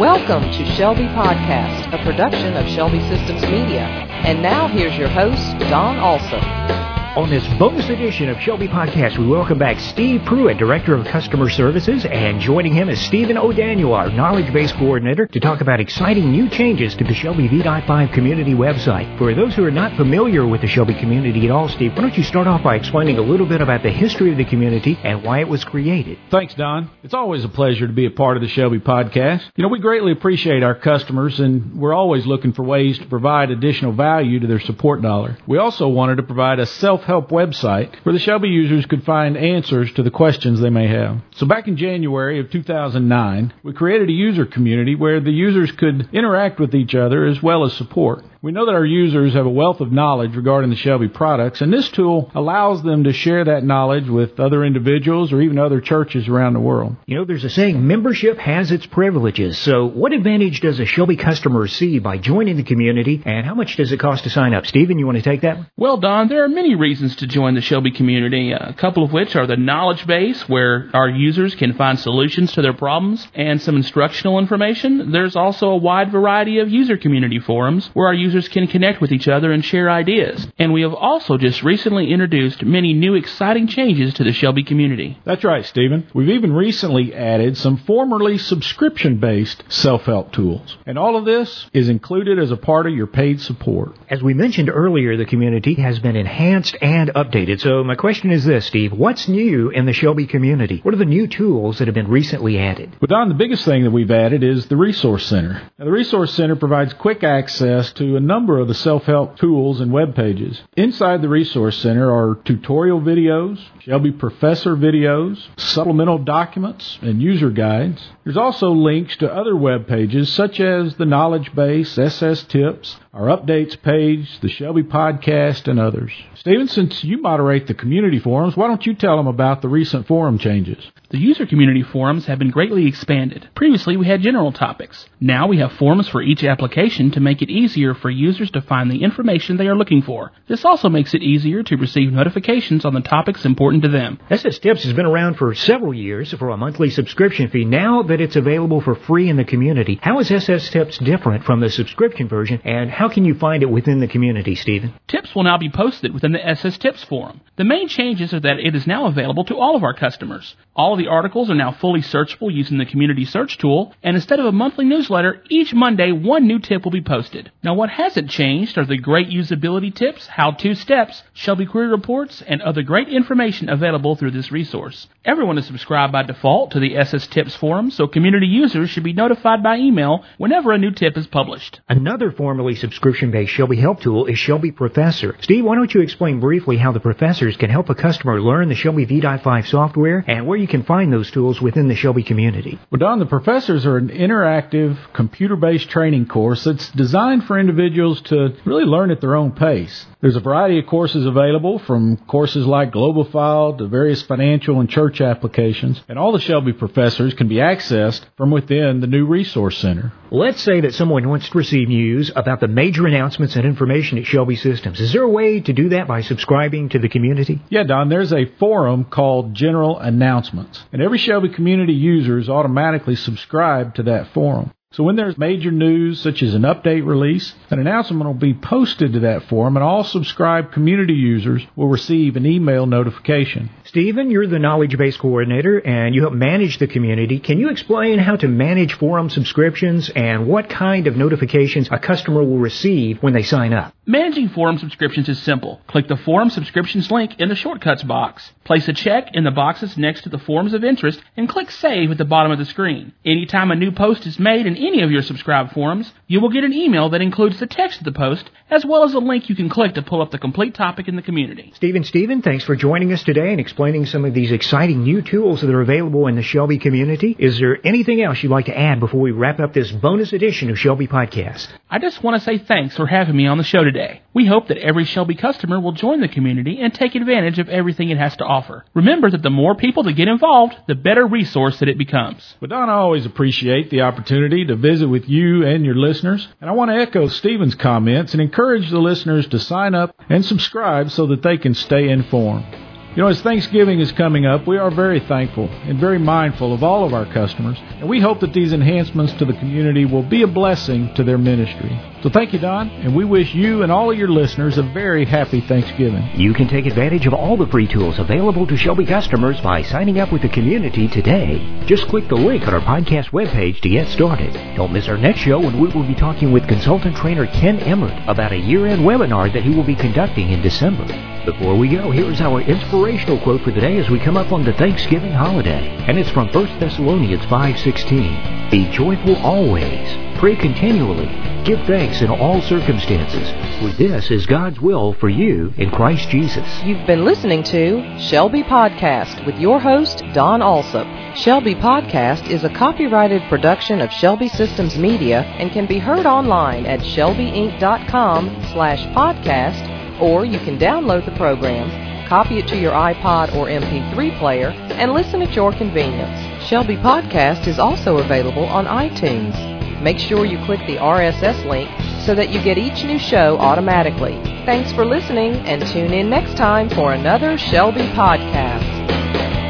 Welcome to Shelby Podcast, a production of Shelby Systems Media. And now here's your host, Don Alsop. On this bonus edition of Shelby Podcast, we welcome back Steve Pruitt, Director of Customer Services, and joining him is Stephen O'Daniel, our Knowledge Base Coordinator, to talk about exciting new changes to the Shelby V.5 community website. For those who are not familiar with the Shelby community at all, Steve, why don't you start off by explaining a little bit about the history of the community and why it was created? Thanks, Don. It's always a pleasure to be a part of the Shelby Podcast. You know, we greatly appreciate our customers, and we're always looking for ways to provide additional value to their support dollar. We also wanted to provide a self self-help website where the Shelby users could find answers to the questions they may have. So back in January of 2009, we created a user community where the users could interact with each other as well as support. We know that our users have a wealth of knowledge regarding the Shelby products, and this tool allows them to share that knowledge with other individuals or even other churches around the world. You know, there's a saying, membership has its privileges. So what advantage does a Shelby customer see by joining the community, and how much does it cost to sign up? Stephen, you want to take that one? Well, Don, there are many reasons to join the Shelby community, uh, a couple of which are the knowledge base, where our users can find solutions to their problems and some instructional information. There's also a wide variety of user community forums where our users users can connect with each other and share ideas. And we have also just recently introduced many new exciting changes to the Shelby community. That's right, Stephen. We've even recently added some formerly subscription based self help tools. And all of this is included as a part of your paid support. As we mentioned earlier, the community has been enhanced and updated. So, my question is this, Steve what's new in the Shelby community? What are the new tools that have been recently added? Well, Don, the biggest thing that we've added is the Resource Center. Now, the Resource Center provides quick access to a number of the self-help tools and web pages. Inside the Resource Center are tutorial videos, Shelby Professor videos, supplemental documents, and user guides. There's also links to other web pages such as the Knowledge Base, SS Tips, our updates page, the Shelby Podcast, and others. Stephen, since you moderate the community forums, why don't you tell them about the recent forum changes? The user community forums have been greatly expanded. Previously, we had general topics. Now we have forums for each application to make it easier for users to find the information they are looking for. This also makes it easier to receive notifications on the topics important to them. SS Tips has been around for several years for a monthly subscription fee. Now that it's available for free in the community, how is SS Tips different from the subscription version, and how can you find it within the community, Stephen? Tips will now be posted within the SS Tips forum. The main changes are that it is now available to all of our customers. All of the articles are now fully searchable using the community search tool, and instead of a monthly newsletter, each Monday one new tip will be posted. Now what hasn't changed are the great usability tips, how-to steps, Shelby query reports, and other great information available through this resource. Everyone is subscribed by default to the SS Tips forum, so community users should be notified by email whenever a new tip is published. Another formerly subscription-based Shelby Help tool is Shelby Professor. Steve, why don't you explain briefly how the professors can help a customer learn the Shelby V.5 software and where you can find those tools within the Shelby community? Well, Don, the professors are an interactive, computer-based training course that's designed for individuals to really learn at their own pace. There's a variety of courses available from courses like Global File to various financial and church applications, and all the Shelby professors can be accessed from within the new Resource Center. Let's say that someone wants to receive news about the major announcements and information at Shelby Systems. Is there a way to do that by subscribing to the community? Yeah, Don, there's a forum called General Announcements, and every Shelby community user is automatically subscribed to that forum. So when there's major news, such as an update release, an announcement will be posted to that forum, and all subscribed community users will receive an email notification. Stephen, you're the knowledge base coordinator, and you help manage the community. Can you explain how to manage forum subscriptions and what kind of notifications a customer will receive when they sign up? Managing forum subscriptions is simple. Click the forum subscriptions link in the shortcuts box. Place a check in the boxes next to the forums of interest, and click Save at the bottom of the screen. Anytime a new post is made and any of your subscribed forums, you will get an email that includes the text of the post, as well as a link you can click to pull up the complete topic in the community. Stephen, Stephen, thanks for joining us today and explaining some of these exciting new tools that are available in the Shelby community. Is there anything else you'd like to add before we wrap up this bonus edition of Shelby Podcast? I just want to say thanks for having me on the show today. We hope that every Shelby customer will join the community and take advantage of everything it has to offer. Remember that the more people that get involved, the better resource that it becomes. But Don, I always appreciate the opportunity to visit with you and your listeners. And I want to echo Stephen's comments and encourage the listeners to sign up and subscribe so that they can stay informed. You know, as Thanksgiving is coming up, we are very thankful and very mindful of all of our customers, and we hope that these enhancements to the community will be a blessing to their ministry. So thank you, Don, and we wish you and all of your listeners a very happy Thanksgiving. You can take advantage of all the free tools available to Shelby customers by signing up with the community today. Just click the link on our podcast webpage to get started. Don't miss our next show when we will be talking with consultant trainer Ken Emmert about a year-end webinar that he will be conducting in December. Before we go, here is our inspirational quote for the day as we come up on the Thanksgiving holiday. And it's from 1 Thessalonians 5.16. Be joyful always. Pray continually. Give thanks in all circumstances, for this is God's will for you in Christ Jesus. You've been listening to Shelby Podcast with your host, Don Alsop. Shelby Podcast is a copyrighted production of Shelby Systems Media and can be heard online at shelbyinc.com slash podcast or you can download the program, copy it to your iPod or MP3 player, and listen at your convenience. Shelby Podcast is also available on iTunes. Make sure you click the RSS link so that you get each new show automatically. Thanks for listening and tune in next time for another Shelby Podcast.